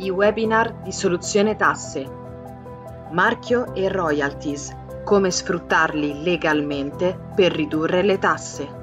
i webinar di Soluzione Tasse. Marchio e royalties. Come sfruttarli legalmente per ridurre le tasse.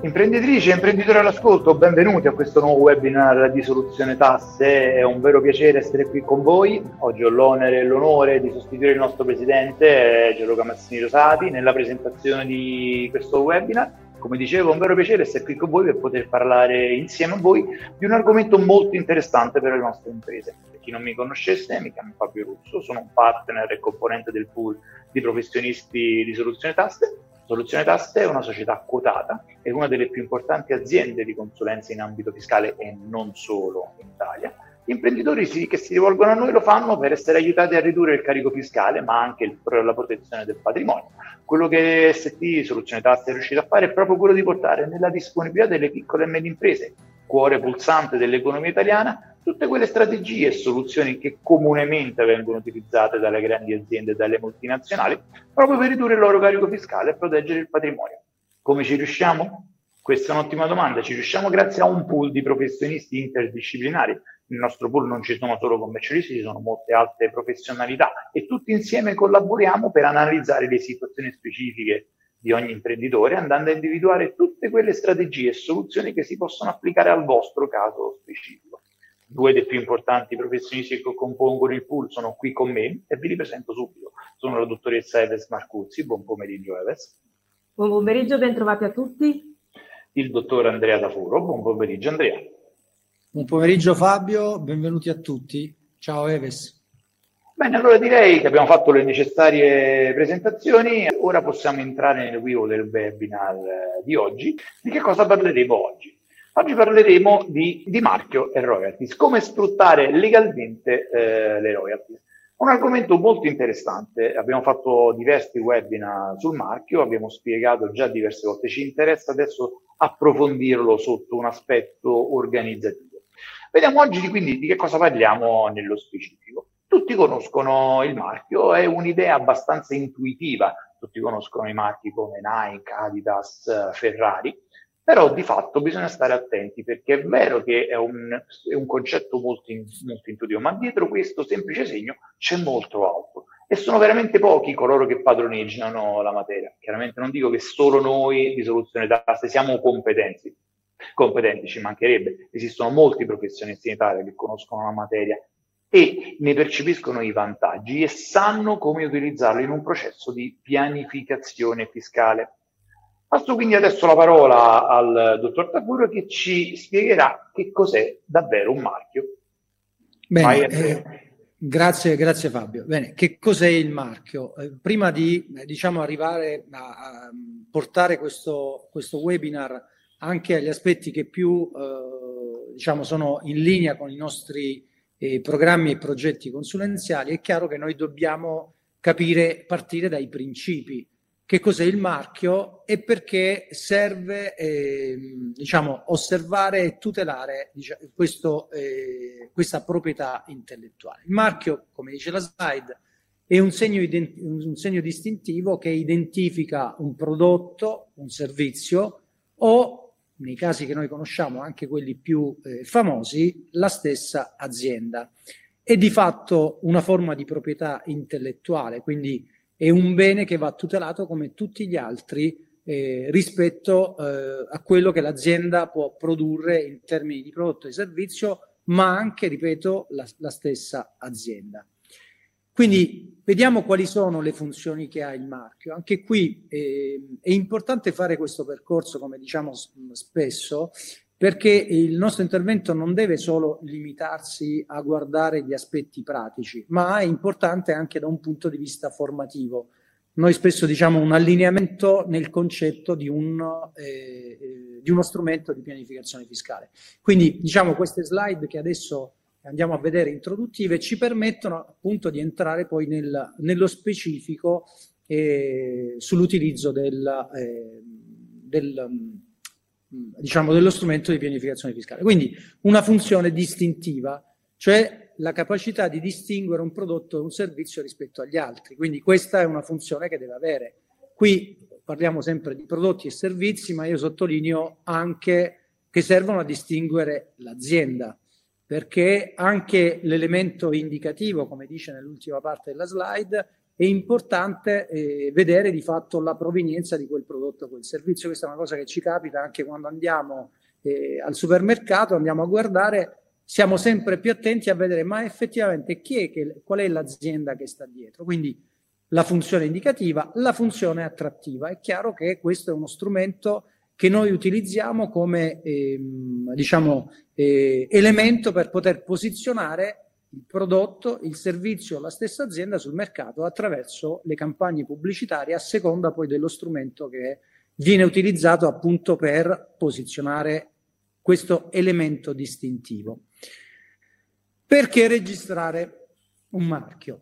Imprenditrici e imprenditori all'ascolto, benvenuti a questo nuovo webinar di Soluzione Tasse. È un vero piacere essere qui con voi. Oggi ho l'onere e l'onore di sostituire il nostro presidente Gianluca Massini Rosati nella presentazione di questo webinar come dicevo, è un vero piacere essere qui con voi per poter parlare insieme a voi di un argomento molto interessante per le nostre imprese. Per chi non mi conoscesse, mi chiamo Fabio Russo, sono un partner e componente del pool di professionisti di Soluzione Taste. Soluzione Taste è una società quotata, è una delle più importanti aziende di consulenza in ambito fiscale e non solo in Italia gli imprenditori che si rivolgono a noi lo fanno per essere aiutati a ridurre il carico fiscale, ma anche il, la protezione del patrimonio. Quello che ST Soluzione Tasse è riuscito a fare è proprio quello di portare nella disponibilità delle piccole e medie imprese, cuore pulsante dell'economia italiana, tutte quelle strategie e soluzioni che comunemente vengono utilizzate dalle grandi aziende e dalle multinazionali, proprio per ridurre il loro carico fiscale e proteggere il patrimonio. Come ci riusciamo? Questa è un'ottima domanda. Ci riusciamo grazie a un pool di professionisti interdisciplinari nel nostro pool non ci sono solo commercialisti, ci sono molte altre professionalità e tutti insieme collaboriamo per analizzare le situazioni specifiche di ogni imprenditore, andando a individuare tutte quelle strategie e soluzioni che si possono applicare al vostro caso specifico. Due dei più importanti professionisti che compongono il pool sono qui con me e vi li presento subito. Sono la dottoressa Eves Marcuzzi, buon pomeriggio Eves. Buon pomeriggio, ben trovati a tutti. Il dottor Andrea Tafuro, buon pomeriggio Andrea. Buon pomeriggio Fabio, benvenuti a tutti. Ciao Eves. Bene, allora direi che abbiamo fatto le necessarie presentazioni, ora possiamo entrare nel vivo del webinar di oggi. Di che cosa parleremo oggi? Oggi parleremo di, di marchio e royalties, come sfruttare legalmente eh, le royalties. Un argomento molto interessante, abbiamo fatto diversi webinar sul marchio, abbiamo spiegato già diverse volte, ci interessa adesso approfondirlo sotto un aspetto organizzativo. Vediamo oggi quindi di che cosa parliamo nello specifico. Tutti conoscono il marchio, è un'idea abbastanza intuitiva, tutti conoscono i marchi come Nike, Adidas, Ferrari, però di fatto bisogna stare attenti perché è vero che è un, è un concetto molto, in, molto intuitivo, ma dietro questo semplice segno c'è molto altro e sono veramente pochi coloro che padroneggiano la materia. Chiaramente non dico che solo noi di soluzione tasse siamo competenti, competenti, ci mancherebbe. Esistono molti professionisti in Italia che conoscono la materia e ne percepiscono i vantaggi e sanno come utilizzarlo in un processo di pianificazione fiscale. Passo quindi adesso la parola al dottor Taguro che ci spiegherà che cos'è davvero un marchio. Bene, eh, grazie, grazie Fabio. Bene, che cos'è il marchio? Eh, prima di eh, diciamo, arrivare a, a portare questo, questo webinar anche agli aspetti che più eh, diciamo sono in linea con i nostri eh, programmi e progetti consulenziali, è chiaro che noi dobbiamo capire, partire dai principi. Che cos'è il marchio e perché serve eh, diciamo, osservare e tutelare diciamo, questo, eh, questa proprietà intellettuale. Il marchio, come dice la slide, è un segno, ident- un segno distintivo che identifica un prodotto, un servizio o nei casi che noi conosciamo, anche quelli più eh, famosi, la stessa azienda. È di fatto una forma di proprietà intellettuale, quindi è un bene che va tutelato come tutti gli altri eh, rispetto eh, a quello che l'azienda può produrre in termini di prodotto e servizio, ma anche, ripeto, la, la stessa azienda. Quindi vediamo quali sono le funzioni che ha il marchio. Anche qui eh, è importante fare questo percorso, come diciamo spesso, perché il nostro intervento non deve solo limitarsi a guardare gli aspetti pratici, ma è importante anche da un punto di vista formativo. Noi spesso diciamo un allineamento nel concetto di, un, eh, di uno strumento di pianificazione fiscale. Quindi diciamo queste slide che adesso andiamo a vedere introduttive ci permettono appunto di entrare poi nel, nello specifico eh, sull'utilizzo del, eh, del, diciamo, dello strumento di pianificazione fiscale. Quindi una funzione distintiva, cioè la capacità di distinguere un prodotto e un servizio rispetto agli altri. Quindi questa è una funzione che deve avere. Qui parliamo sempre di prodotti e servizi, ma io sottolineo anche che servono a distinguere l'azienda, perché anche l'elemento indicativo, come dice nell'ultima parte della slide, è importante eh, vedere di fatto la provenienza di quel prodotto, quel servizio. Questa è una cosa che ci capita anche quando andiamo eh, al supermercato, andiamo a guardare, siamo sempre più attenti a vedere ma effettivamente chi è che, qual è l'azienda che sta dietro. Quindi la funzione indicativa, la funzione attrattiva. È chiaro che questo è uno strumento che noi utilizziamo come ehm, diciamo, eh, elemento per poter posizionare il prodotto, il servizio, la stessa azienda sul mercato attraverso le campagne pubblicitarie a seconda poi dello strumento che viene utilizzato appunto per posizionare questo elemento distintivo. Perché registrare un marchio?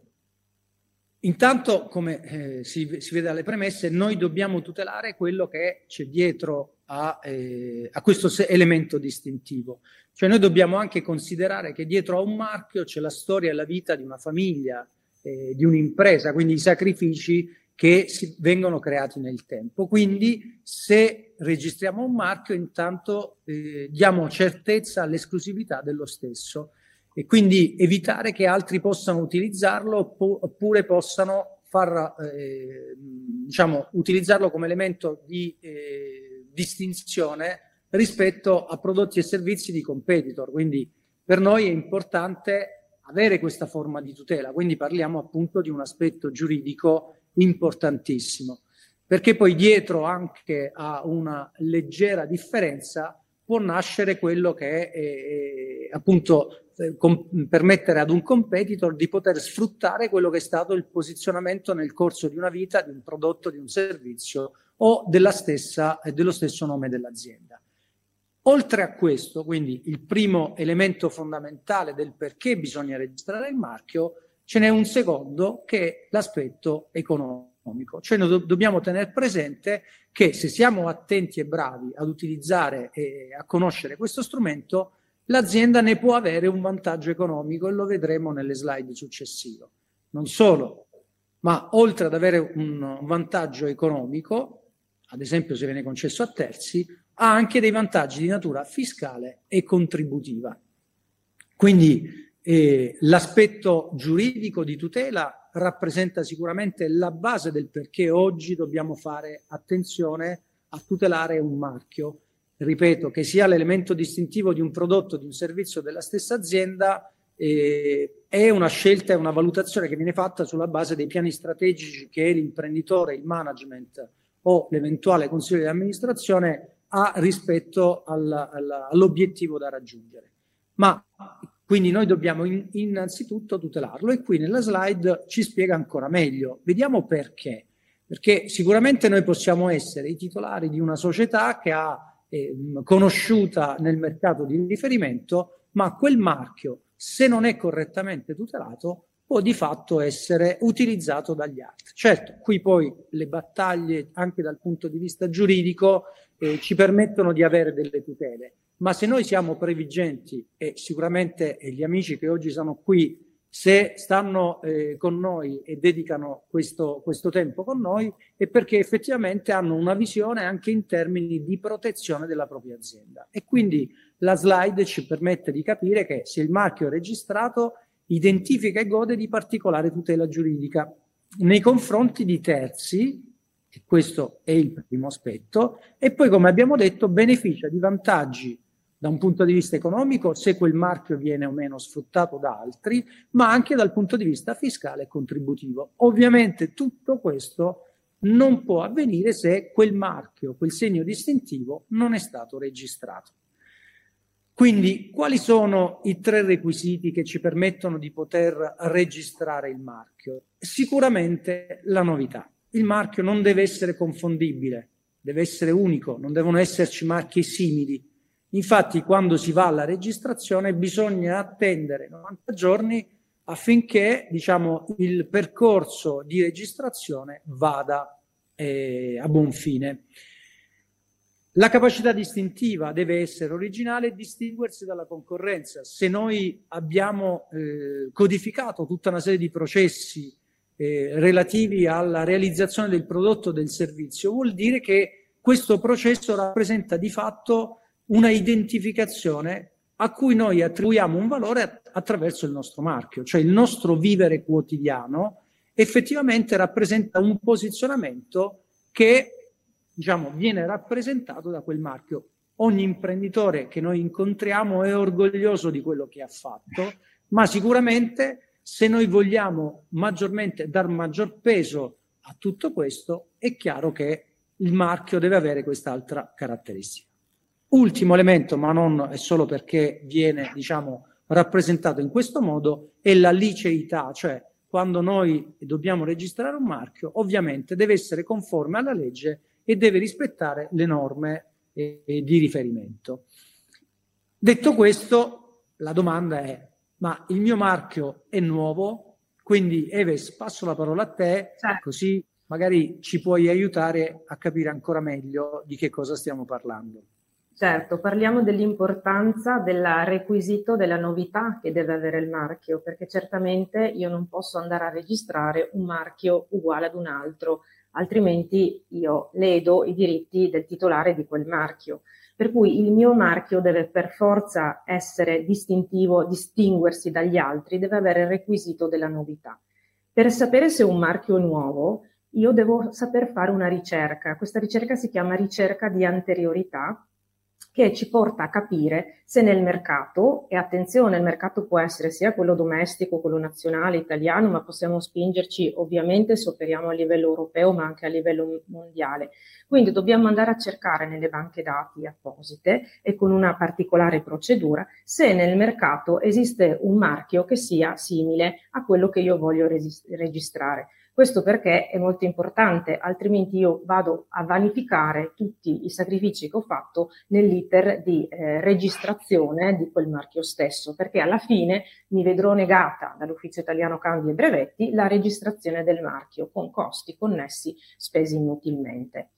Intanto, come eh, si, si, vede dalle premesse, noi dobbiamo tutelare quello che c'è dietro a, eh, a questo elemento distintivo. Cioè noi dobbiamo anche considerare che dietro a un marchio c'è la storia e la vita di una famiglia, eh, di un'impresa, quindi i sacrifici che si, vengono creati nel tempo. Quindi se registriamo un marchio, intanto eh, diamo certezza all'esclusività dello stesso e quindi evitare che altri possano utilizzarlo oppure possano far, eh, diciamo, utilizzarlo come elemento di eh, distinzione rispetto a prodotti e servizi di competitor. Quindi per noi è importante avere questa forma di tutela, quindi parliamo appunto di un aspetto giuridico importantissimo, perché poi dietro anche a una leggera differenza può nascere quello che è, è appunto eh, com- permettere ad un competitor di poter sfruttare quello che è stato il posizionamento nel corso di una vita di un prodotto, di un servizio o della stessa, eh, dello stesso nome dell'azienda. Oltre a questo, quindi il primo elemento fondamentale del perché bisogna registrare il marchio, ce n'è un secondo che è l'aspetto economico. Cioè noi do- dobbiamo tenere presente che se siamo attenti e bravi ad utilizzare e a conoscere questo strumento, l'azienda ne può avere un vantaggio economico e lo vedremo nelle slide successive. Non solo, ma oltre ad avere un vantaggio economico, ad esempio se viene concesso a terzi, ha anche dei vantaggi di natura fiscale e contributiva. Quindi eh, l'aspetto giuridico di tutela rappresenta sicuramente la base del perché oggi dobbiamo fare attenzione a tutelare un marchio ripeto, che sia l'elemento distintivo di un prodotto, di un servizio della stessa azienda, eh, è una scelta e una valutazione che viene fatta sulla base dei piani strategici che l'imprenditore, il management o l'eventuale consiglio di amministrazione ha rispetto alla, alla, all'obiettivo da raggiungere. Ma quindi noi dobbiamo in, innanzitutto tutelarlo e qui nella slide ci spiega ancora meglio. Vediamo perché. Perché sicuramente noi possiamo essere i titolari di una società che ha eh, conosciuta nel mercato di riferimento, ma quel marchio, se non è correttamente tutelato, può di fatto essere utilizzato dagli altri. Certo, qui poi le battaglie anche dal punto di vista giuridico eh, ci permettono di avere delle tutele, ma se noi siamo previgenti e sicuramente gli amici che oggi sono qui se stanno eh, con noi e dedicano questo, questo, tempo con noi è perché effettivamente hanno una visione anche in termini di protezione della propria azienda. E quindi la slide ci permette di capire che se il marchio è registrato identifica e gode di particolare tutela giuridica nei confronti di terzi, e questo è il primo aspetto, e poi come abbiamo detto beneficia di vantaggi da un punto di vista economico se quel marchio viene o meno sfruttato da altri, ma anche dal punto di vista fiscale e contributivo. Ovviamente tutto questo non può avvenire se quel marchio, quel segno distintivo non è stato registrato. Quindi quali sono i tre requisiti che ci permettono di poter registrare il marchio? Sicuramente la novità. Il marchio non deve essere confondibile, deve essere unico, non devono esserci marchi simili Infatti, quando si va alla registrazione bisogna attendere 90 giorni affinché diciamo, il percorso di registrazione vada eh, a buon fine. La capacità distintiva deve essere originale e distinguersi dalla concorrenza. Se noi abbiamo eh, codificato tutta una serie di processi eh, relativi alla realizzazione del prodotto o del servizio, vuol dire che questo processo rappresenta di fatto una identificazione a cui noi attribuiamo un valore attraverso il nostro marchio, cioè il nostro vivere quotidiano effettivamente rappresenta un posizionamento che diciamo, viene rappresentato da quel marchio. Ogni imprenditore che noi incontriamo è orgoglioso di quello che ha fatto, ma sicuramente se noi vogliamo maggiormente dar maggior peso a tutto questo, è chiaro che il marchio deve avere quest'altra caratteristica. Ultimo elemento, ma non è solo perché viene, diciamo, rappresentato in questo modo, è la liceità, cioè quando noi dobbiamo registrare un marchio, ovviamente deve essere conforme alla legge e deve rispettare le norme eh, di riferimento. Detto questo, la domanda è, ma il mio marchio è nuovo? Quindi Eves, passo la parola a te, certo. così magari ci puoi aiutare a capire ancora meglio di che cosa stiamo parlando. Certo, parliamo dell'importanza del requisito della novità che deve avere il marchio, perché certamente io non posso andare a registrare un marchio uguale ad un altro, altrimenti io ledo i diritti del titolare di quel marchio. Per cui il mio marchio deve per forza essere distintivo, distinguersi dagli altri, deve avere il requisito della novità. Per sapere se un marchio è nuovo, io devo saper fare una ricerca. Questa ricerca si chiama ricerca di anteriorità che ci porta a capire se nel mercato, e attenzione, il mercato può essere sia quello domestico, quello nazionale, italiano, ma possiamo spingerci ovviamente se operiamo a livello europeo, ma anche a livello mondiale. Quindi dobbiamo andare a cercare nelle banche dati apposite e con una particolare procedura se nel mercato esiste un marchio che sia simile a quello che io voglio registrare. Questo perché è molto importante, altrimenti io vado a vanificare tutti i sacrifici che ho fatto nell'iter di eh, registrazione di quel marchio stesso, perché alla fine mi vedrò negata dall'Ufficio Italiano Cambi e Brevetti la registrazione del marchio con costi connessi spesi inutilmente.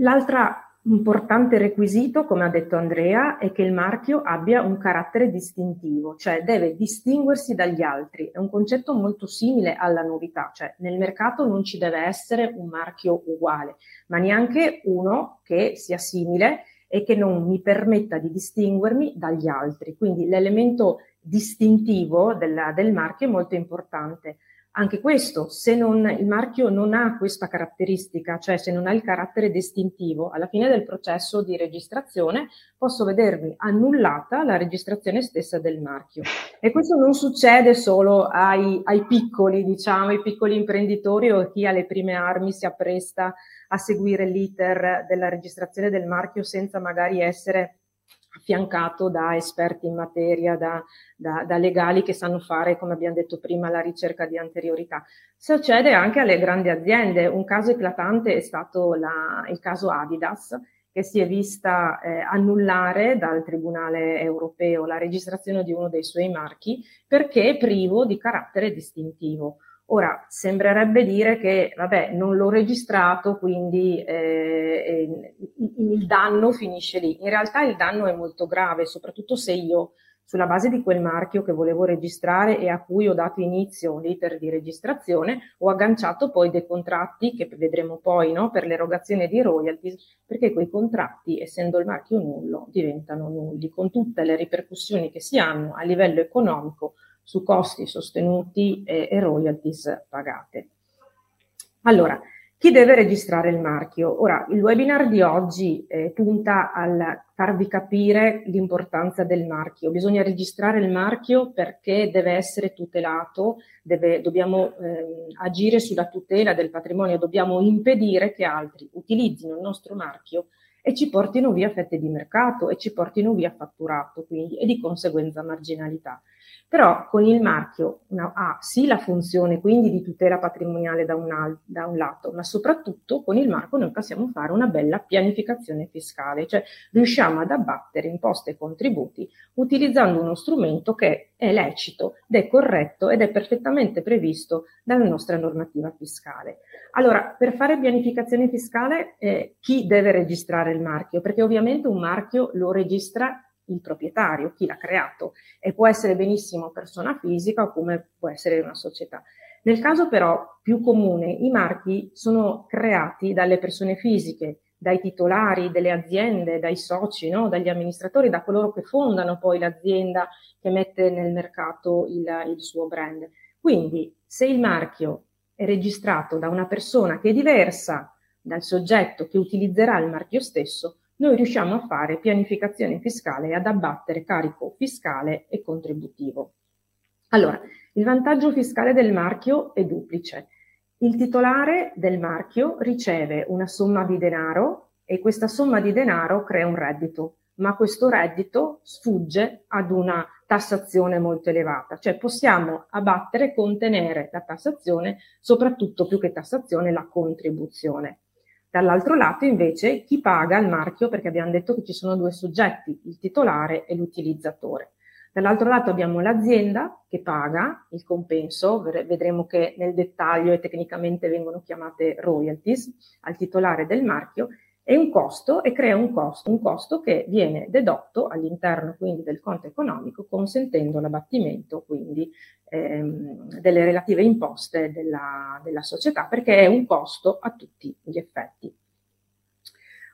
L'altra importante requisito, come ha detto Andrea, è che il marchio abbia un carattere distintivo, cioè deve distinguersi dagli altri. È un concetto molto simile alla novità, cioè nel mercato non ci deve essere un marchio uguale, ma neanche uno che sia simile e che non mi permetta di distinguermi dagli altri. Quindi l'elemento distintivo della, del marchio è molto importante. Anche questo, se non, il marchio non ha questa caratteristica, cioè se non ha il carattere distintivo, alla fine del processo di registrazione posso vedermi annullata la registrazione stessa del marchio. E questo non succede solo ai, ai piccoli, diciamo, ai piccoli imprenditori o chi alle prime armi si appresta a seguire l'iter della registrazione del marchio senza magari essere affiancato da esperti in materia, da, da, da, legali che sanno fare, come abbiamo detto prima, la ricerca di anteriorità. Succede anche alle grandi aziende. Un caso eclatante è stato la, il caso Adidas, che si è vista eh, annullare dal Tribunale europeo la registrazione di uno dei suoi marchi perché privo di carattere distintivo. Ora, sembrerebbe dire che, vabbè, non l'ho registrato, quindi eh, il danno finisce lì. In realtà il danno è molto grave, soprattutto se io, sulla base di quel marchio che volevo registrare e a cui ho dato inizio l'iter di registrazione, ho agganciato poi dei contratti che vedremo poi no, per l'erogazione di royalties, perché quei contratti, essendo il marchio nullo, diventano nulli, con tutte le ripercussioni che si hanno a livello economico su costi sostenuti e, e royalties pagate. Allora, chi deve registrare il marchio? Ora, il webinar di oggi eh, punta a farvi capire l'importanza del marchio. Bisogna registrare il marchio perché deve essere tutelato, deve, dobbiamo eh, agire sulla tutela del patrimonio, dobbiamo impedire che altri utilizzino il nostro marchio e ci portino via fette di mercato e ci portino via fatturato, quindi, e di conseguenza marginalità. Però con il marchio ha sì la funzione quindi di tutela patrimoniale da un, da un, lato, ma soprattutto con il marchio noi possiamo fare una bella pianificazione fiscale, cioè riusciamo ad abbattere imposte e contributi utilizzando uno strumento che è lecito ed è corretto ed è perfettamente previsto dalla nostra normativa fiscale. Allora, per fare pianificazione fiscale, eh, chi deve registrare il marchio? Perché ovviamente un marchio lo registra il proprietario, chi l'ha creato, e può essere benissimo persona fisica come può essere una società. Nel caso però più comune, i marchi sono creati dalle persone fisiche, dai titolari delle aziende, dai soci, no? dagli amministratori, da coloro che fondano poi l'azienda che mette nel mercato il, il suo brand. Quindi se il marchio è registrato da una persona che è diversa dal soggetto che utilizzerà il marchio stesso, noi riusciamo a fare pianificazione fiscale e ad abbattere carico fiscale e contributivo. Allora, il vantaggio fiscale del marchio è duplice. Il titolare del marchio riceve una somma di denaro e questa somma di denaro crea un reddito, ma questo reddito sfugge ad una tassazione molto elevata, cioè possiamo abbattere e contenere la tassazione, soprattutto più che tassazione la contribuzione. Dall'altro lato invece chi paga il marchio, perché abbiamo detto che ci sono due soggetti, il titolare e l'utilizzatore. Dall'altro lato abbiamo l'azienda che paga il compenso, vedremo che nel dettaglio e tecnicamente vengono chiamate royalties al titolare del marchio, e un costo e crea un costo, un costo che viene dedotto all'interno quindi del conto economico consentendo l'abbattimento quindi ehm, delle relative imposte della, della, società perché è un costo a tutti gli effetti.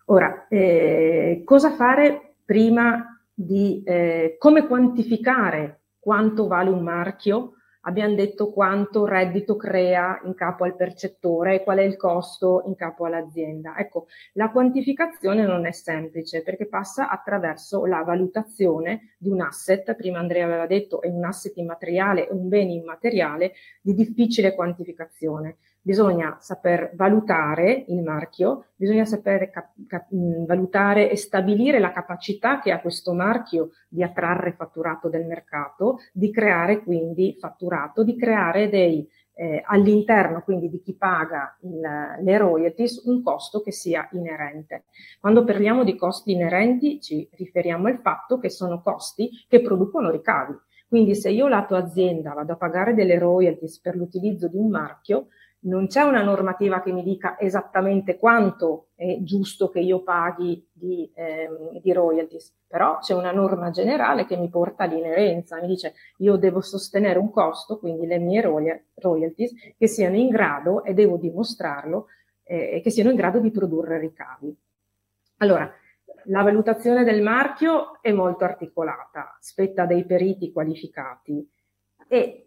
Ora, eh, cosa fare prima di eh, come quantificare quanto vale un marchio abbiamo detto quanto reddito crea in capo al percettore e qual è il costo in capo all'azienda. Ecco, la quantificazione non è semplice perché passa attraverso la valutazione di un asset, prima Andrea aveva detto è un asset immateriale, è un bene immateriale di difficile quantificazione bisogna saper valutare il marchio, bisogna saper cap- cap- valutare e stabilire la capacità che ha questo marchio di attrarre fatturato del mercato, di creare quindi fatturato, di creare dei eh, all'interno quindi di chi paga il, le royalties un costo che sia inerente. Quando parliamo di costi inerenti ci riferiamo al fatto che sono costi che producono ricavi. Quindi se io lato azienda vado a pagare delle royalties per l'utilizzo di un marchio, non c'è una normativa che mi dica esattamente quanto è giusto che io paghi di, ehm, di, royalties, però c'è una norma generale che mi porta all'inerenza, mi dice io devo sostenere un costo, quindi le mie royalties, che siano in grado, e devo dimostrarlo, eh, che siano in grado di produrre ricavi. Allora, la valutazione del marchio è molto articolata, spetta dei periti qualificati e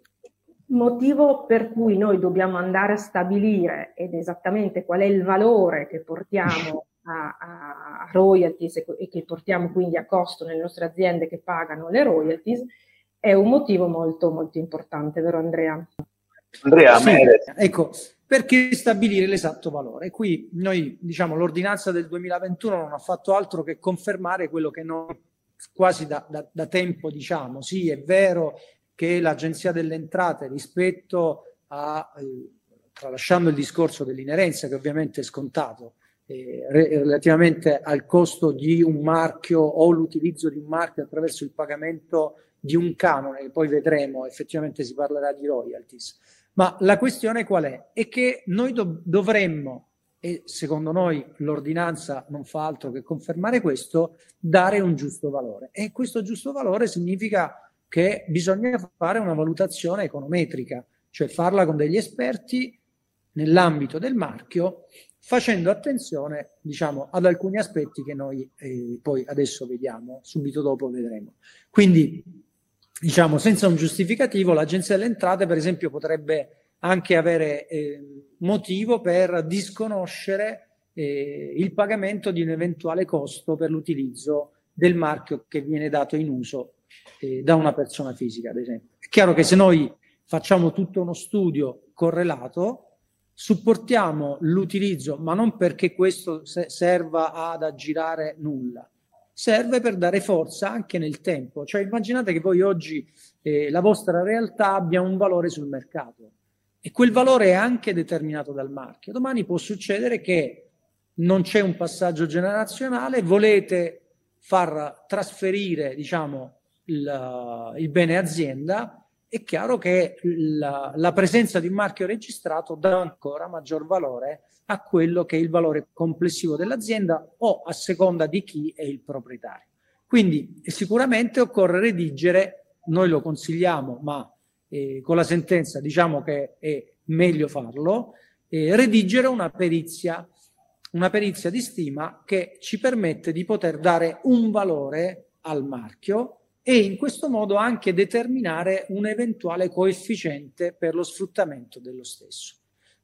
motivo per cui noi dobbiamo andare a stabilire ed esattamente qual è il valore che portiamo a, a royalties e che portiamo quindi a costo nelle nostre aziende che pagano le royalties è un motivo molto molto importante, vero Andrea? Andrea, sì, ecco, perché stabilire l'esatto valore? Qui noi diciamo l'ordinanza del 2021 non ha fatto altro che confermare quello che noi quasi da, da, da tempo diciamo, sì è vero che l'Agenzia delle Entrate rispetto a, eh, tralasciando il discorso dell'inerenza che ovviamente è scontato, eh, relativamente al costo di un marchio o l'utilizzo di un marchio attraverso il pagamento di un canone, che poi vedremo, effettivamente si parlerà di royalties. Ma la questione qual è? È che noi do- dovremmo, e secondo noi l'ordinanza non fa altro che confermare questo, dare un giusto valore. E questo giusto valore significa che bisogna fare una valutazione econometrica, cioè farla con degli esperti nell'ambito del marchio, facendo attenzione diciamo, ad alcuni aspetti che noi eh, poi adesso vediamo, subito dopo vedremo. Quindi, diciamo, senza un giustificativo, l'Agenzia delle Entrate, per esempio, potrebbe anche avere eh, motivo per disconoscere eh, il pagamento di un eventuale costo per l'utilizzo del marchio che viene dato in uso eh, da una persona fisica, ad esempio. È chiaro che se noi facciamo tutto uno studio correlato, supportiamo l'utilizzo, ma non perché questo serva ad aggirare nulla, serve per dare forza anche nel tempo. Cioè immaginate che voi oggi eh, la vostra realtà abbia un valore sul mercato e quel valore è anche determinato dal marchio. Domani può succedere che non c'è un passaggio generazionale, volete far trasferire, diciamo, il, il bene azienda, è chiaro che la, la, presenza di un marchio registrato dà ancora maggior valore a quello che è il valore complessivo dell'azienda o a seconda di chi è il proprietario. Quindi sicuramente occorre redigere, noi lo consigliamo, ma eh, con la sentenza diciamo che è meglio farlo, eh, redigere una perizia una perizia di stima che ci permette di poter dare un valore al marchio e in questo modo anche determinare un eventuale coefficiente per lo sfruttamento dello stesso.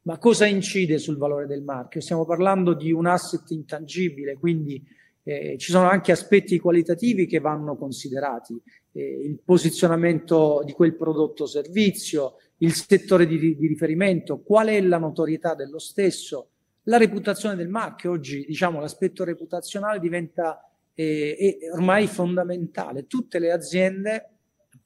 Ma cosa incide sul valore del marchio? Stiamo parlando di un asset intangibile, quindi eh, ci sono anche aspetti qualitativi che vanno considerati, eh, il posizionamento di quel prodotto o servizio, il settore di, di riferimento, qual è la notorietà dello stesso, la reputazione del marchio. Oggi diciamo l'aspetto reputazionale diventa eh, ormai fondamentale. Tutte le aziende,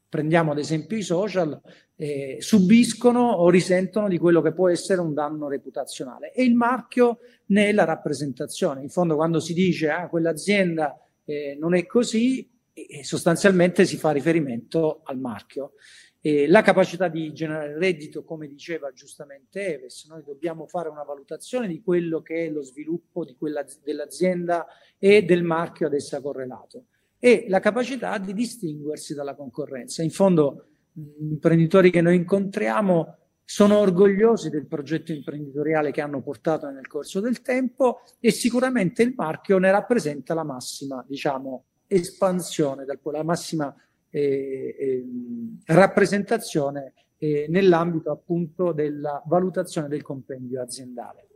prendiamo ad esempio i social, eh, subiscono o risentono di quello che può essere un danno reputazionale e il marchio ne è la rappresentazione. In fondo quando si dice ah, quell'azienda eh, non è così, sostanzialmente si fa riferimento al marchio. E la capacità di generare reddito, come diceva giustamente Eves, noi dobbiamo fare una valutazione di quello che è lo sviluppo quella, dell'azienda e del marchio ad essa correlato e la capacità di distinguersi dalla concorrenza. In fondo, gli imprenditori che noi incontriamo sono orgogliosi del progetto imprenditoriale che hanno portato nel corso del tempo e sicuramente il marchio ne rappresenta la massima, diciamo, espansione, la massima eh, rappresentazione eh, nell'ambito appunto della valutazione del compendio aziendale.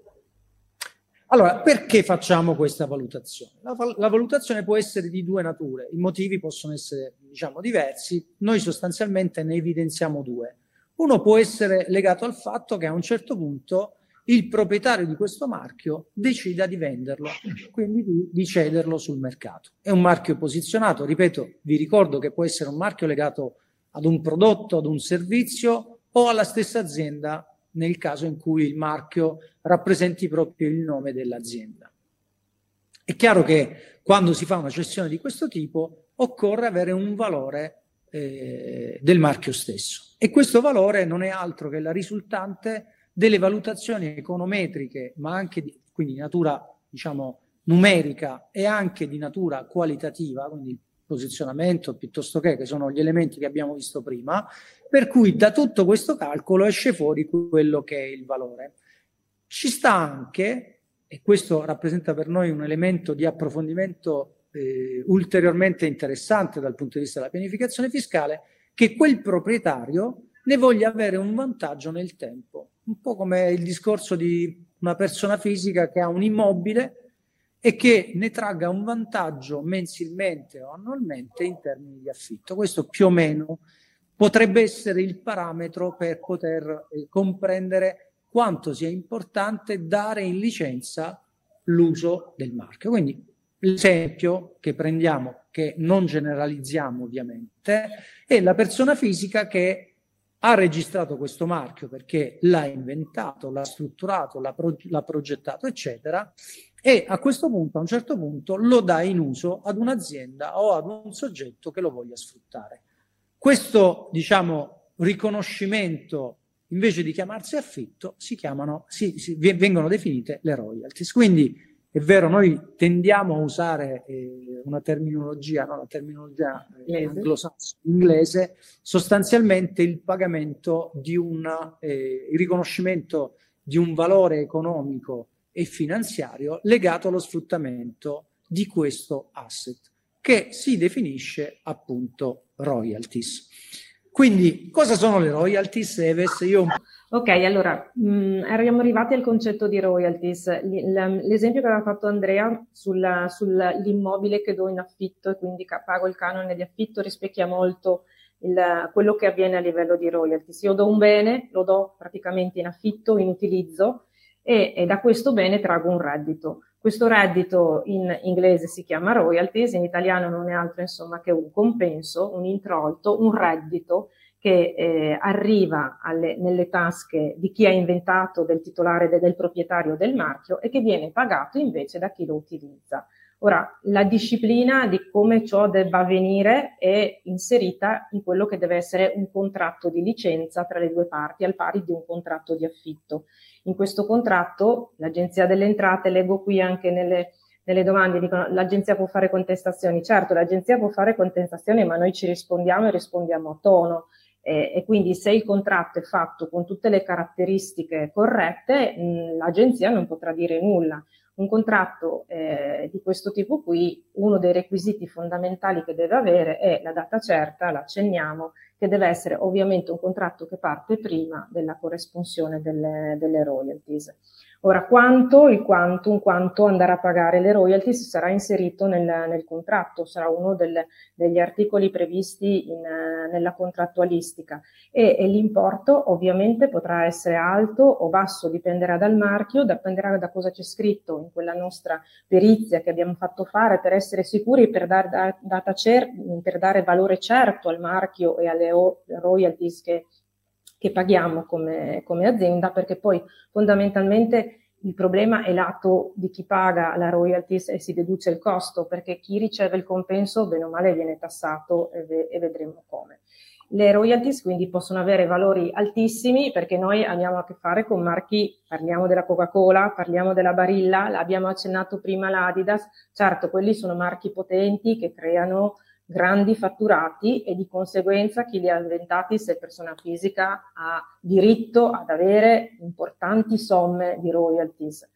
Allora, perché facciamo questa valutazione? La, la, valutazione può essere di due nature, i motivi possono essere, diciamo, diversi, noi sostanzialmente ne evidenziamo due. Uno può essere legato al fatto che a un certo punto il proprietario di questo marchio decida di venderlo, quindi di, di, cederlo sul mercato. È un marchio posizionato, ripeto, vi ricordo che può essere un marchio legato ad un prodotto, ad un servizio o alla stessa azienda nel caso in cui il marchio rappresenti proprio il nome dell'azienda. È chiaro che quando si fa una cessione di questo tipo occorre avere un valore eh, del marchio stesso e questo valore non è altro che la risultante delle valutazioni econometriche, ma anche di, quindi di natura diciamo, numerica e anche di natura qualitativa, quindi posizionamento piuttosto che, che sono gli elementi che abbiamo visto prima, per cui da tutto questo calcolo esce fuori quello che è il valore. Ci sta anche, e questo rappresenta per noi un elemento di approfondimento eh, ulteriormente interessante dal punto di vista della pianificazione fiscale, che quel proprietario ne voglia avere un vantaggio nel tempo un po' come il discorso di una persona fisica che ha un immobile e che ne tragga un vantaggio mensilmente o annualmente in termini di affitto. Questo più o meno potrebbe essere il parametro per poter eh, comprendere quanto sia importante dare in licenza l'uso del marchio. Quindi l'esempio che prendiamo, che non generalizziamo ovviamente, è la persona fisica che ha registrato questo marchio perché l'ha inventato, l'ha strutturato, l'ha, pro- l'ha, progettato, eccetera, e a questo punto, a un certo punto, lo dà in uso ad un'azienda o ad un soggetto che lo voglia sfruttare. Questo, diciamo, riconoscimento, invece di chiamarsi affitto, si chiamano, si, si, vengono definite le royalties. Quindi è vero, noi tendiamo a usare eh, una terminologia, no, la terminologia eh, anglosassone, inglese, sostanzialmente il pagamento di un, eh, il riconoscimento di un valore economico e finanziario legato allo sfruttamento di questo asset, che si definisce appunto royalties. Quindi, cosa sono le royalties, Eves? Io Ok, allora mm, eravamo arrivati al concetto di royalties. L'esempio che aveva fatto Andrea sulla, sull'immobile che do in affitto e quindi pago il canone di affitto rispecchia molto il, quello che avviene a livello di royalties. Io do un bene, lo do praticamente in affitto, in utilizzo e, e da questo bene trago un reddito. Questo reddito in inglese si chiama royalties, in italiano non è altro insomma che un compenso, un introito, un reddito che eh, arriva alle, nelle tasche di chi ha inventato, del titolare, de, del proprietario del marchio e che viene pagato invece da chi lo utilizza. Ora, la disciplina di come ciò debba avvenire è inserita in quello che deve essere un contratto di licenza tra le due parti, al pari di un contratto di affitto. In questo contratto l'Agenzia delle Entrate, leggo qui anche nelle, nelle domande, dicono l'Agenzia può fare contestazioni. Certo, l'Agenzia può fare contestazioni, ma noi ci rispondiamo e rispondiamo a tono eh, e quindi se il contratto è fatto con tutte le caratteristiche corrette, mh, l'agenzia non potrà dire nulla. Un contratto eh, di questo tipo qui, uno dei requisiti fondamentali che deve avere è la data certa, l'accenniamo, che deve essere ovviamente un contratto che parte prima della corresponsione delle, delle royalties. Ora, quanto, il quantum, quanto andare a pagare le royalties sarà inserito nel, nel contratto, sarà uno del, degli articoli previsti in, nella contrattualistica. E, e, l'importo ovviamente potrà essere alto o basso, dipenderà dal marchio, dipenderà da cosa c'è scritto in quella nostra perizia che abbiamo fatto fare per essere sicuri, per, dar, data cer- per dare valore certo al marchio e alle royalties che che paghiamo come, come azienda, perché poi fondamentalmente il problema è lato di chi paga la royalties e si deduce il costo, perché chi riceve il compenso, bene o male, viene tassato e, ve- e vedremo come. Le royalties quindi possono avere valori altissimi perché noi abbiamo a che fare con marchi, parliamo della Coca-Cola, parliamo della Barilla, l'abbiamo accennato prima l'Adidas, certo quelli sono marchi potenti che creano grandi fatturati e di conseguenza chi li ha inventati, se persona fisica, ha diritto ad avere importanti somme di royalties.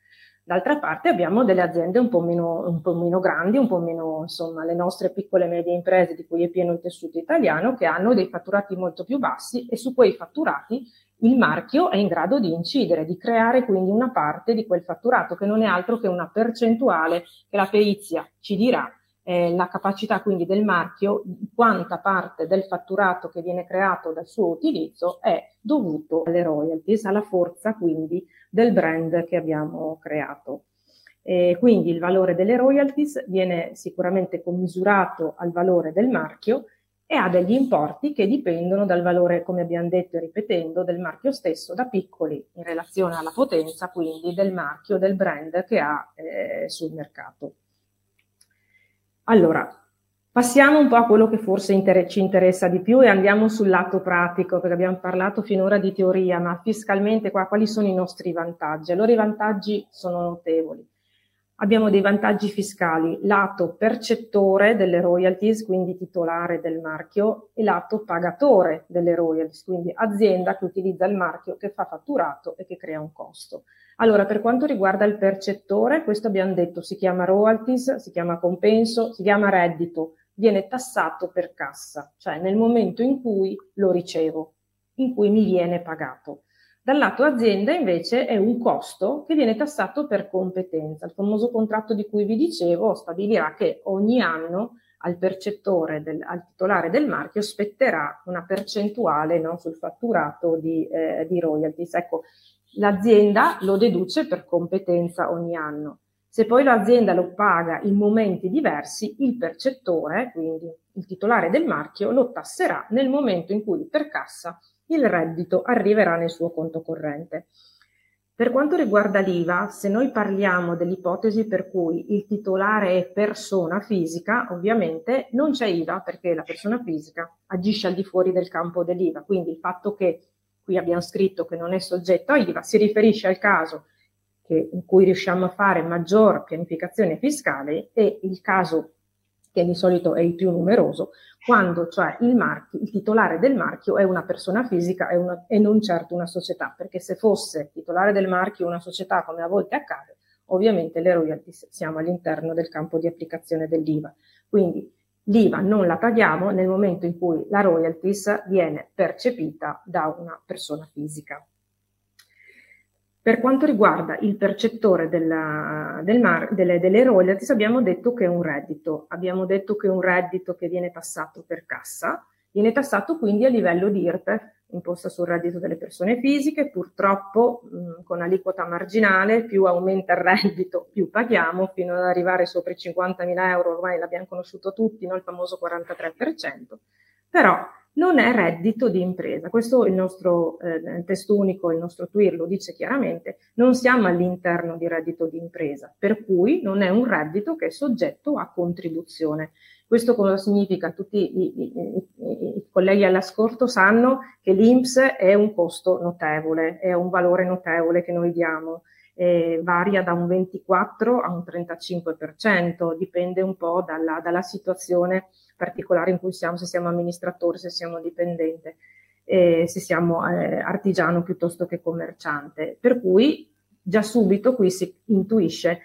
D'altra parte abbiamo delle aziende un po' meno, un po meno grandi, un po' meno, insomma, le nostre piccole e medie imprese di cui è pieno il tessuto italiano, che hanno dei fatturati molto più bassi e su quei fatturati il marchio è in grado di incidere, di creare quindi una parte di quel fatturato che non è altro che una percentuale che la perizia ci dirà eh, la capacità quindi del marchio, quanta parte del fatturato che viene creato dal suo utilizzo è dovuto alle royalties, alla forza quindi del brand che abbiamo creato. E quindi il valore delle royalties viene sicuramente commisurato al valore del marchio e ha degli importi che dipendono dal valore, come abbiamo detto e ripetendo, del marchio stesso, da piccoli in relazione alla potenza, quindi del marchio, del brand che ha eh, sul mercato. Allora, passiamo un po' a quello che forse inter- ci interessa di più e andiamo sul lato pratico, perché abbiamo parlato finora di teoria, ma fiscalmente qua quali sono i nostri vantaggi? Allora i vantaggi sono notevoli. Abbiamo dei vantaggi fiscali, lato percettore delle royalties, quindi titolare del marchio, e lato pagatore delle royalties, quindi azienda che utilizza il marchio, che fa fatturato e che crea un costo. Allora, per quanto riguarda il percettore, questo abbiamo detto si chiama royalties, si chiama compenso, si chiama reddito, viene tassato per cassa, cioè nel momento in cui lo ricevo, in cui mi viene pagato. Dal lato azienda invece è un costo che viene tassato per competenza. Il famoso contratto di cui vi dicevo stabilirà che ogni anno al percettore, del, al titolare del marchio, spetterà una percentuale no, sul fatturato di, eh, di royalties. Ecco, l'azienda lo deduce per competenza ogni anno. Se poi l'azienda lo paga in momenti diversi, il percettore, quindi il titolare del marchio, lo tasserà nel momento in cui per cassa il reddito arriverà nel suo conto corrente. Per quanto riguarda l'IVA, se noi parliamo dell'ipotesi per cui il titolare è persona fisica, ovviamente non c'è IVA perché la persona fisica agisce al di fuori del campo dell'IVA. Quindi il fatto che qui abbiamo scritto che non è soggetto a IVA, si riferisce al caso che, in cui riusciamo a fare maggior pianificazione fiscale e il caso che di solito è il più numeroso, quando cioè il, marchio, il titolare del marchio è una persona fisica e, una, e non certo una società, perché se fosse titolare del marchio una società come a volte accade, ovviamente le royalties siamo all'interno del campo di applicazione dell'IVA. Quindi l'IVA non la paghiamo nel momento in cui la royalties viene percepita da una persona fisica. Per quanto riguarda il percettore della, del mar, delle, delle, royalties, abbiamo detto che è un reddito. Abbiamo detto che è un reddito che viene tassato per cassa, viene tassato quindi a livello di IRPEF, imposta sul reddito delle persone fisiche, purtroppo mh, con aliquota marginale, più aumenta il reddito, più paghiamo, fino ad arrivare sopra i 50.000 euro, ormai l'abbiamo conosciuto tutti, no? il famoso 43%, però non è reddito di impresa. Questo il nostro eh, testo unico, il nostro TWIR lo dice chiaramente, non siamo all'interno di reddito di impresa, per cui non è un reddito che è soggetto a contribuzione. Questo cosa significa? Tutti i, i, i, i colleghi all'ascolto sanno che l'INPS è un costo notevole, è un valore notevole che noi diamo. Eh, varia da un 24 a un 35%, dipende un po' dalla, dalla, situazione particolare in cui siamo, se siamo amministratore, se siamo dipendente, eh, se siamo eh, artigiano piuttosto che commerciante. Per cui già subito qui si intuisce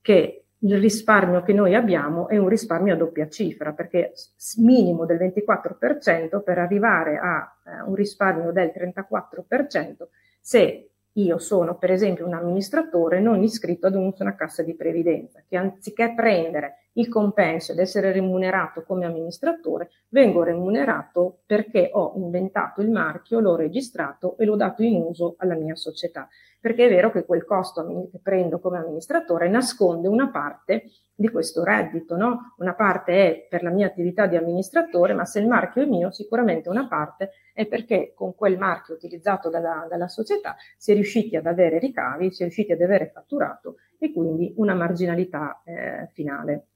che il risparmio che noi abbiamo è un risparmio a doppia cifra, perché minimo del 24% per arrivare a eh, un risparmio del 34% se io sono per esempio un amministratore non iscritto ad una cassa di previdenza, che anziché prendere il compenso ed essere remunerato come amministratore, vengo remunerato perché ho inventato il marchio, l'ho registrato e l'ho dato in uso alla mia società. Perché è vero che quel costo che prendo come amministratore nasconde una parte di questo reddito, no? Una parte è per la mia attività di amministratore, ma se il marchio è mio, sicuramente una parte è perché con quel marchio utilizzato dalla, dalla società si è riusciti ad avere ricavi, si è riusciti ad avere fatturato e quindi una marginalità eh, finale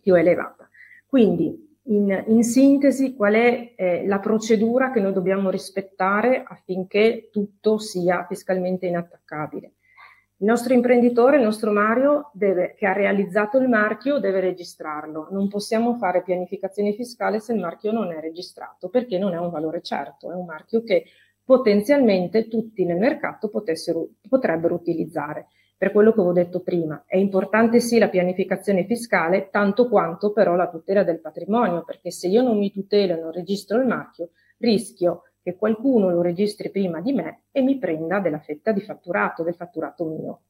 più elevata. Quindi, in, in sintesi, qual è eh, la procedura che noi dobbiamo rispettare affinché tutto sia fiscalmente inattaccabile? Il nostro imprenditore, il nostro Mario, deve, che ha realizzato il marchio, deve registrarlo. Non possiamo fare pianificazione fiscale se il marchio non è registrato, perché non è un valore certo, è un marchio che potenzialmente tutti nel mercato potrebbero utilizzare. Per quello che avevo detto prima, è importante sì la pianificazione fiscale, tanto quanto però la tutela del patrimonio, perché se io non mi tutelo e non registro il marchio, rischio che qualcuno lo registri prima di me e mi prenda della fetta di fatturato, del fatturato mio.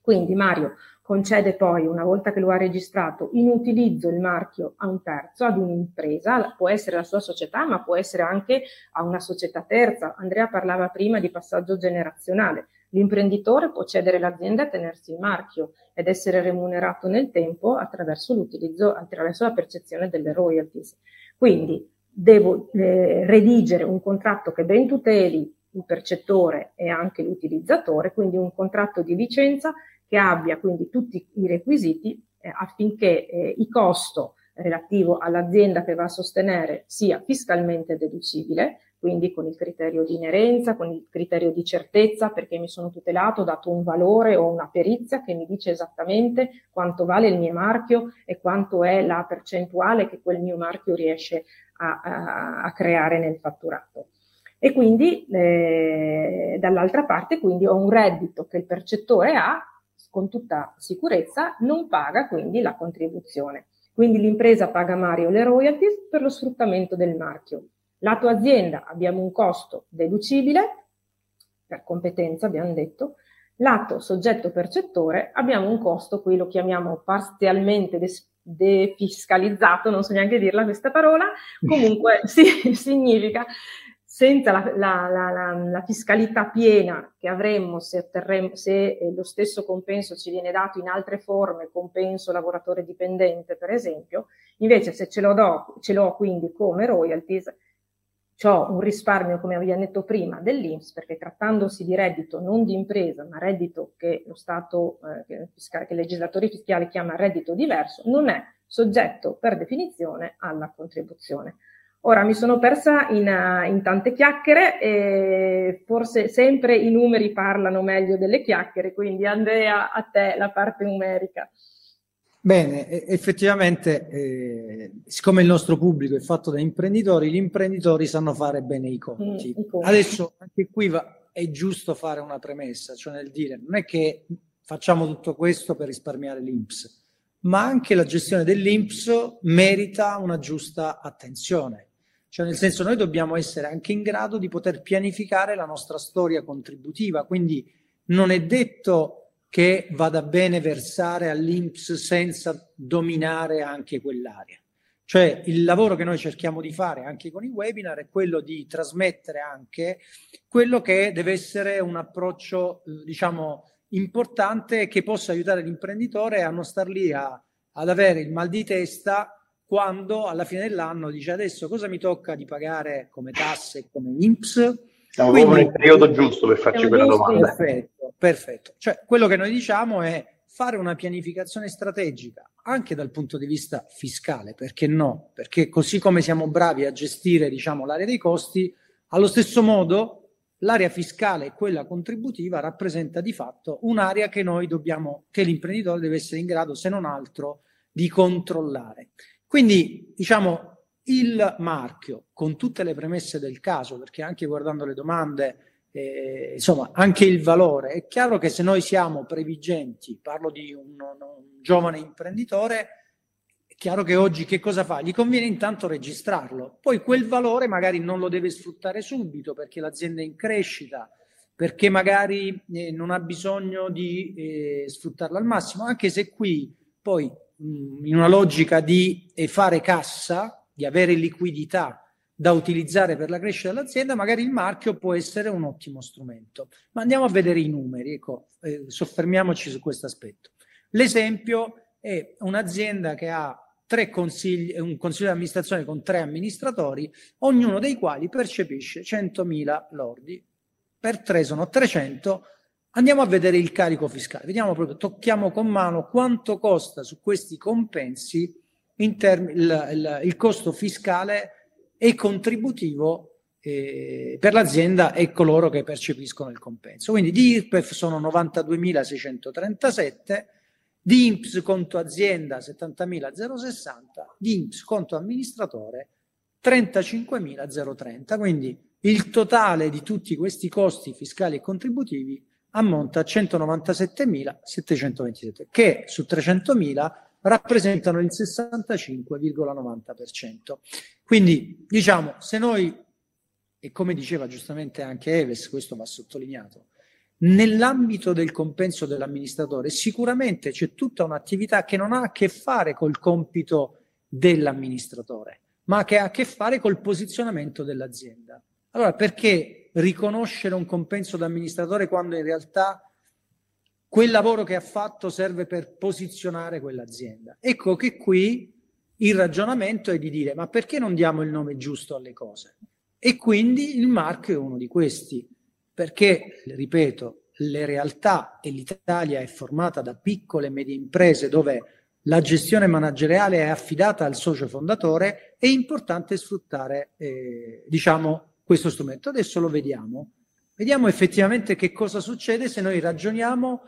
Quindi Mario concede poi, una volta che lo ha registrato, in utilizzo il marchio a un terzo, ad un'impresa, può essere la sua società, ma può essere anche a una società terza. Andrea parlava prima di passaggio generazionale. L'imprenditore può cedere l'azienda e tenersi il marchio ed essere remunerato nel tempo attraverso l'utilizzo, attraverso la percezione delle royalties. Quindi devo eh, redigere un contratto che ben tuteli il percettore e anche l'utilizzatore, quindi un contratto di licenza che abbia quindi tutti i requisiti eh, affinché eh, il costo relativo all'azienda che va a sostenere sia fiscalmente deducibile, quindi con il criterio di inerenza, con il criterio di certezza, perché mi sono tutelato, ho dato un valore o una perizia che mi dice esattamente quanto vale il mio marchio e quanto è la percentuale che quel mio marchio riesce a, a, a creare nel fatturato. E quindi eh, dall'altra parte quindi ho un reddito che il percettore ha con tutta sicurezza, non paga quindi la contribuzione. Quindi l'impresa paga Mario le royalties per lo sfruttamento del marchio. Lato azienda abbiamo un costo deducibile, per competenza abbiamo detto, lato soggetto percettore abbiamo un costo, qui lo chiamiamo parzialmente defiscalizzato, non so neanche dirla questa parola, comunque sì, significa senza la, la, la, la, fiscalità piena che avremmo se, se eh, lo stesso compenso ci viene dato in altre forme, compenso lavoratore dipendente per esempio, invece se ce l'ho, do, ce l'ho quindi come royalties, ho un risparmio, come abbiamo detto prima, dell'Inps, perché trattandosi di reddito non di impresa, ma reddito che lo Stato, eh, che il legislatore fiscale chiama reddito diverso, non è soggetto per definizione alla contribuzione. Ora mi sono persa in, in, tante chiacchiere e forse sempre i numeri parlano meglio delle chiacchiere, quindi Andrea, a te la parte numerica. Bene, effettivamente, eh, siccome il nostro pubblico è fatto da imprenditori, gli imprenditori sanno fare bene i conti. Mm, Adesso anche qui va, è giusto fare una premessa, cioè nel dire non è che facciamo tutto questo per risparmiare l'INPS, ma anche la gestione dell'INPS merita una giusta attenzione. Cioè nel senso noi dobbiamo essere anche in grado di poter pianificare la nostra storia contributiva, quindi non è detto che vada bene versare all'INPS senza dominare anche quell'area. Cioè il lavoro che noi cerchiamo di fare anche con i webinar è quello di trasmettere anche quello che deve essere un approccio, diciamo, importante che possa aiutare l'imprenditore a non star lì a, ad avere il mal di testa quando alla fine dell'anno dice adesso cosa mi tocca di pagare come tasse, come INPS, siamo Quindi, proprio nel periodo giusto per farci quella domanda. Perfetto, perfetto. Cioè, quello che noi diciamo è fare una pianificazione strategica anche dal punto di vista fiscale, perché no? Perché così come siamo bravi a gestire, diciamo, l'area dei costi, allo stesso modo l'area fiscale e quella contributiva rappresenta di fatto un'area che noi dobbiamo, che l'imprenditore deve essere in grado, se non altro, di controllare. Quindi, diciamo, il marchio, con tutte le premesse del caso, perché anche guardando le domande eh, insomma, anche il valore. È chiaro che se noi siamo previgenti, parlo di un, un giovane imprenditore, è chiaro che oggi che cosa fa? Gli conviene intanto registrarlo, poi quel valore magari non lo deve sfruttare subito perché l'azienda è in crescita, perché magari eh, non ha bisogno di eh, sfruttarlo al massimo, anche se qui poi in una logica di eh, fare cassa, di avere liquidità da utilizzare per la crescita dell'azienda, magari il marchio può essere un ottimo strumento. Ma andiamo a vedere i numeri, ecco, eh, soffermiamoci su questo aspetto. L'esempio è un'azienda che ha tre consigli, un consiglio di amministrazione con tre amministratori, ognuno dei quali percepisce 100.000 lordi. Per tre sono 300. Andiamo a vedere il carico fiscale. Vediamo proprio, tocchiamo con mano quanto costa su questi compensi termini, il, il, il costo fiscale e contributivo eh, per l'azienda e coloro che percepiscono il compenso. Quindi di IRPEF sono 92.637, di INPS conto azienda 70.060, di INPS conto amministratore 35.030. Quindi il totale di tutti questi costi fiscali e contributivi ammonta a 197.727, che su 300.000 rappresentano il 65,90%. Quindi diciamo, se noi, e come diceva giustamente anche Eves, questo va sottolineato, nell'ambito del compenso dell'amministratore sicuramente c'è tutta un'attività che non ha a che fare col compito dell'amministratore, ma che ha a che fare col posizionamento dell'azienda. Allora, perché riconoscere un compenso d'amministratore quando in realtà quel lavoro che ha fatto serve per posizionare quell'azienda. Ecco che qui il ragionamento è di dire ma perché non diamo il nome giusto alle cose? E quindi il marchio è uno di questi, perché, ripeto, le realtà e l'Italia è formata da piccole e medie imprese dove la gestione manageriale è affidata al socio fondatore, è importante sfruttare eh, diciamo, questo strumento. Adesso lo vediamo. Vediamo effettivamente che cosa succede se noi ragioniamo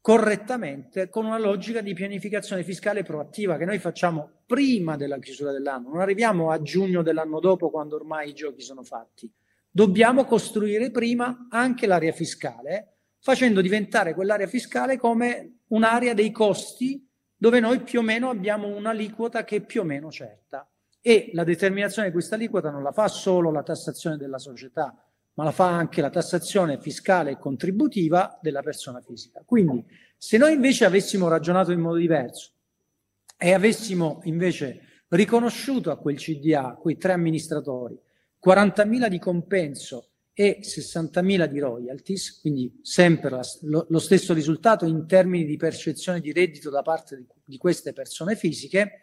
correttamente con una logica di pianificazione fiscale proattiva che noi facciamo prima della chiusura dell'anno, non arriviamo a giugno dell'anno dopo quando ormai i giochi sono fatti. Dobbiamo costruire prima anche l'area fiscale, facendo diventare quell'area fiscale come un'area dei costi dove noi più o meno abbiamo un'aliquota che è più o meno certa. E la determinazione di questa aliquota non la fa solo la tassazione della società, ma la fa anche la tassazione fiscale e contributiva della persona fisica. Quindi, se noi invece avessimo ragionato in modo diverso e avessimo invece riconosciuto a quel CDA, quei tre amministratori, 40.000 di compenso e 60.000 di royalties, quindi sempre la, lo, lo, stesso risultato in termini di percezione di reddito da parte di, di queste persone fisiche,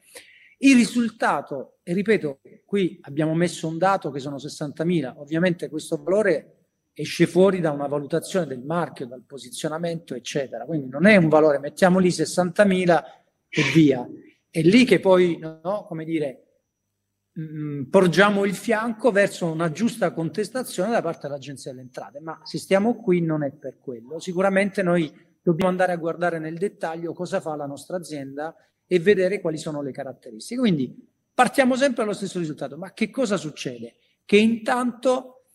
il risultato, e ripeto, qui abbiamo messo un dato che sono 60.000, ovviamente questo valore esce fuori da una valutazione del marchio, dal posizionamento, eccetera. Quindi non è un valore, mettiamo lì 60.000 e via. È lì che poi, no, come dire, mh, mm, porgiamo il fianco verso una giusta contestazione da parte dell'Agenzia delle Entrate, ma se stiamo qui non è per quello. Sicuramente noi dobbiamo andare a guardare nel dettaglio cosa fa la nostra azienda e vedere quali sono le caratteristiche. Quindi partiamo sempre allo stesso risultato, ma che cosa succede? Che intanto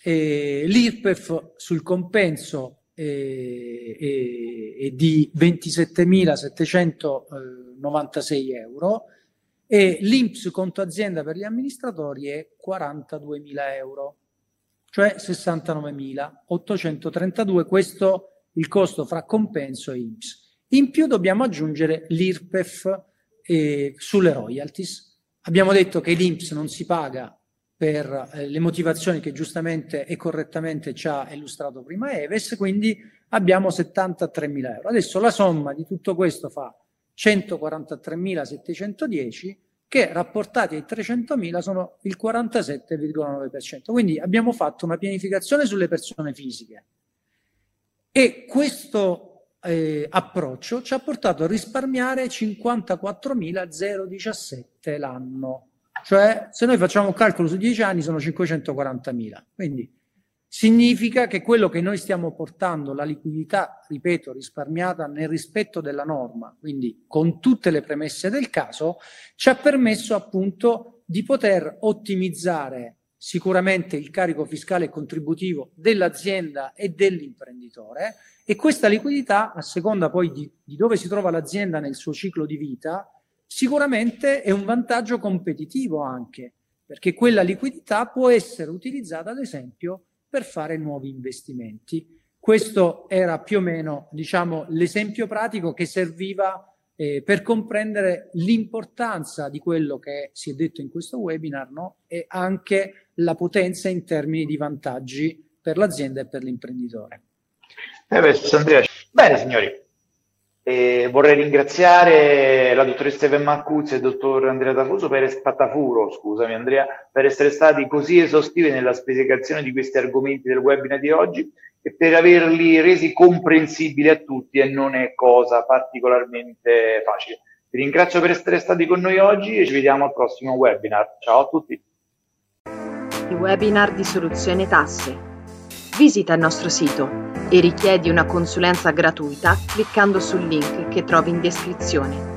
eh, l'IRPEF sul compenso eh, è di 27.796 euro e l'INPS conto azienda per gli amministratori è 42.000 euro, cioè 69.832, questo il costo fra compenso e INPS. In più dobbiamo aggiungere l'IRPEF eh, sulle royalties. Abbiamo detto che l'INPS non si paga per eh, le motivazioni che giustamente e correttamente ci ha illustrato prima Eves, quindi abbiamo 73.000 euro. Adesso la somma di tutto questo fa 143.710 che rapportati ai 300.000 sono il 47,9%. Quindi abbiamo fatto una pianificazione sulle persone fisiche e questo eh, approccio ci ha portato a risparmiare 54.017 l'anno. Cioè, se noi facciamo un calcolo su 10 anni sono 540.000. Quindi significa che quello che noi stiamo portando, la liquidità, ripeto, risparmiata nel rispetto della norma, quindi con tutte le premesse del caso, ci ha permesso appunto di poter ottimizzare sicuramente il carico fiscale e contributivo dell'azienda e dell'imprenditore e questa liquidità, a seconda poi di, di dove si trova l'azienda nel suo ciclo di vita, sicuramente è un vantaggio competitivo anche, perché quella liquidità può essere utilizzata ad esempio per fare nuovi investimenti. Questo era più o meno, diciamo, l'esempio pratico che serviva eh, per comprendere l'importanza di quello che si è detto in questo webinar no? e anche la potenza in termini di vantaggi per l'azienda e per l'imprenditore. Eh beh, Andrea. Bene signori, eh, vorrei ringraziare la dottoressa Eva Marcuzzi e il dottor Andrea Tafuso per, Patafuro, scusami Andrea, per essere stati così esaustivi nella spiegazione di questi argomenti del webinar di oggi e per averli resi comprensibili a tutti e non è cosa particolarmente facile. Vi ringrazio per essere stati con noi oggi e ci vediamo al prossimo webinar. Ciao a tutti. Il webinar di soluzione tasse. Visita il nostro sito e richiedi una consulenza gratuita cliccando sul link che trovi in descrizione.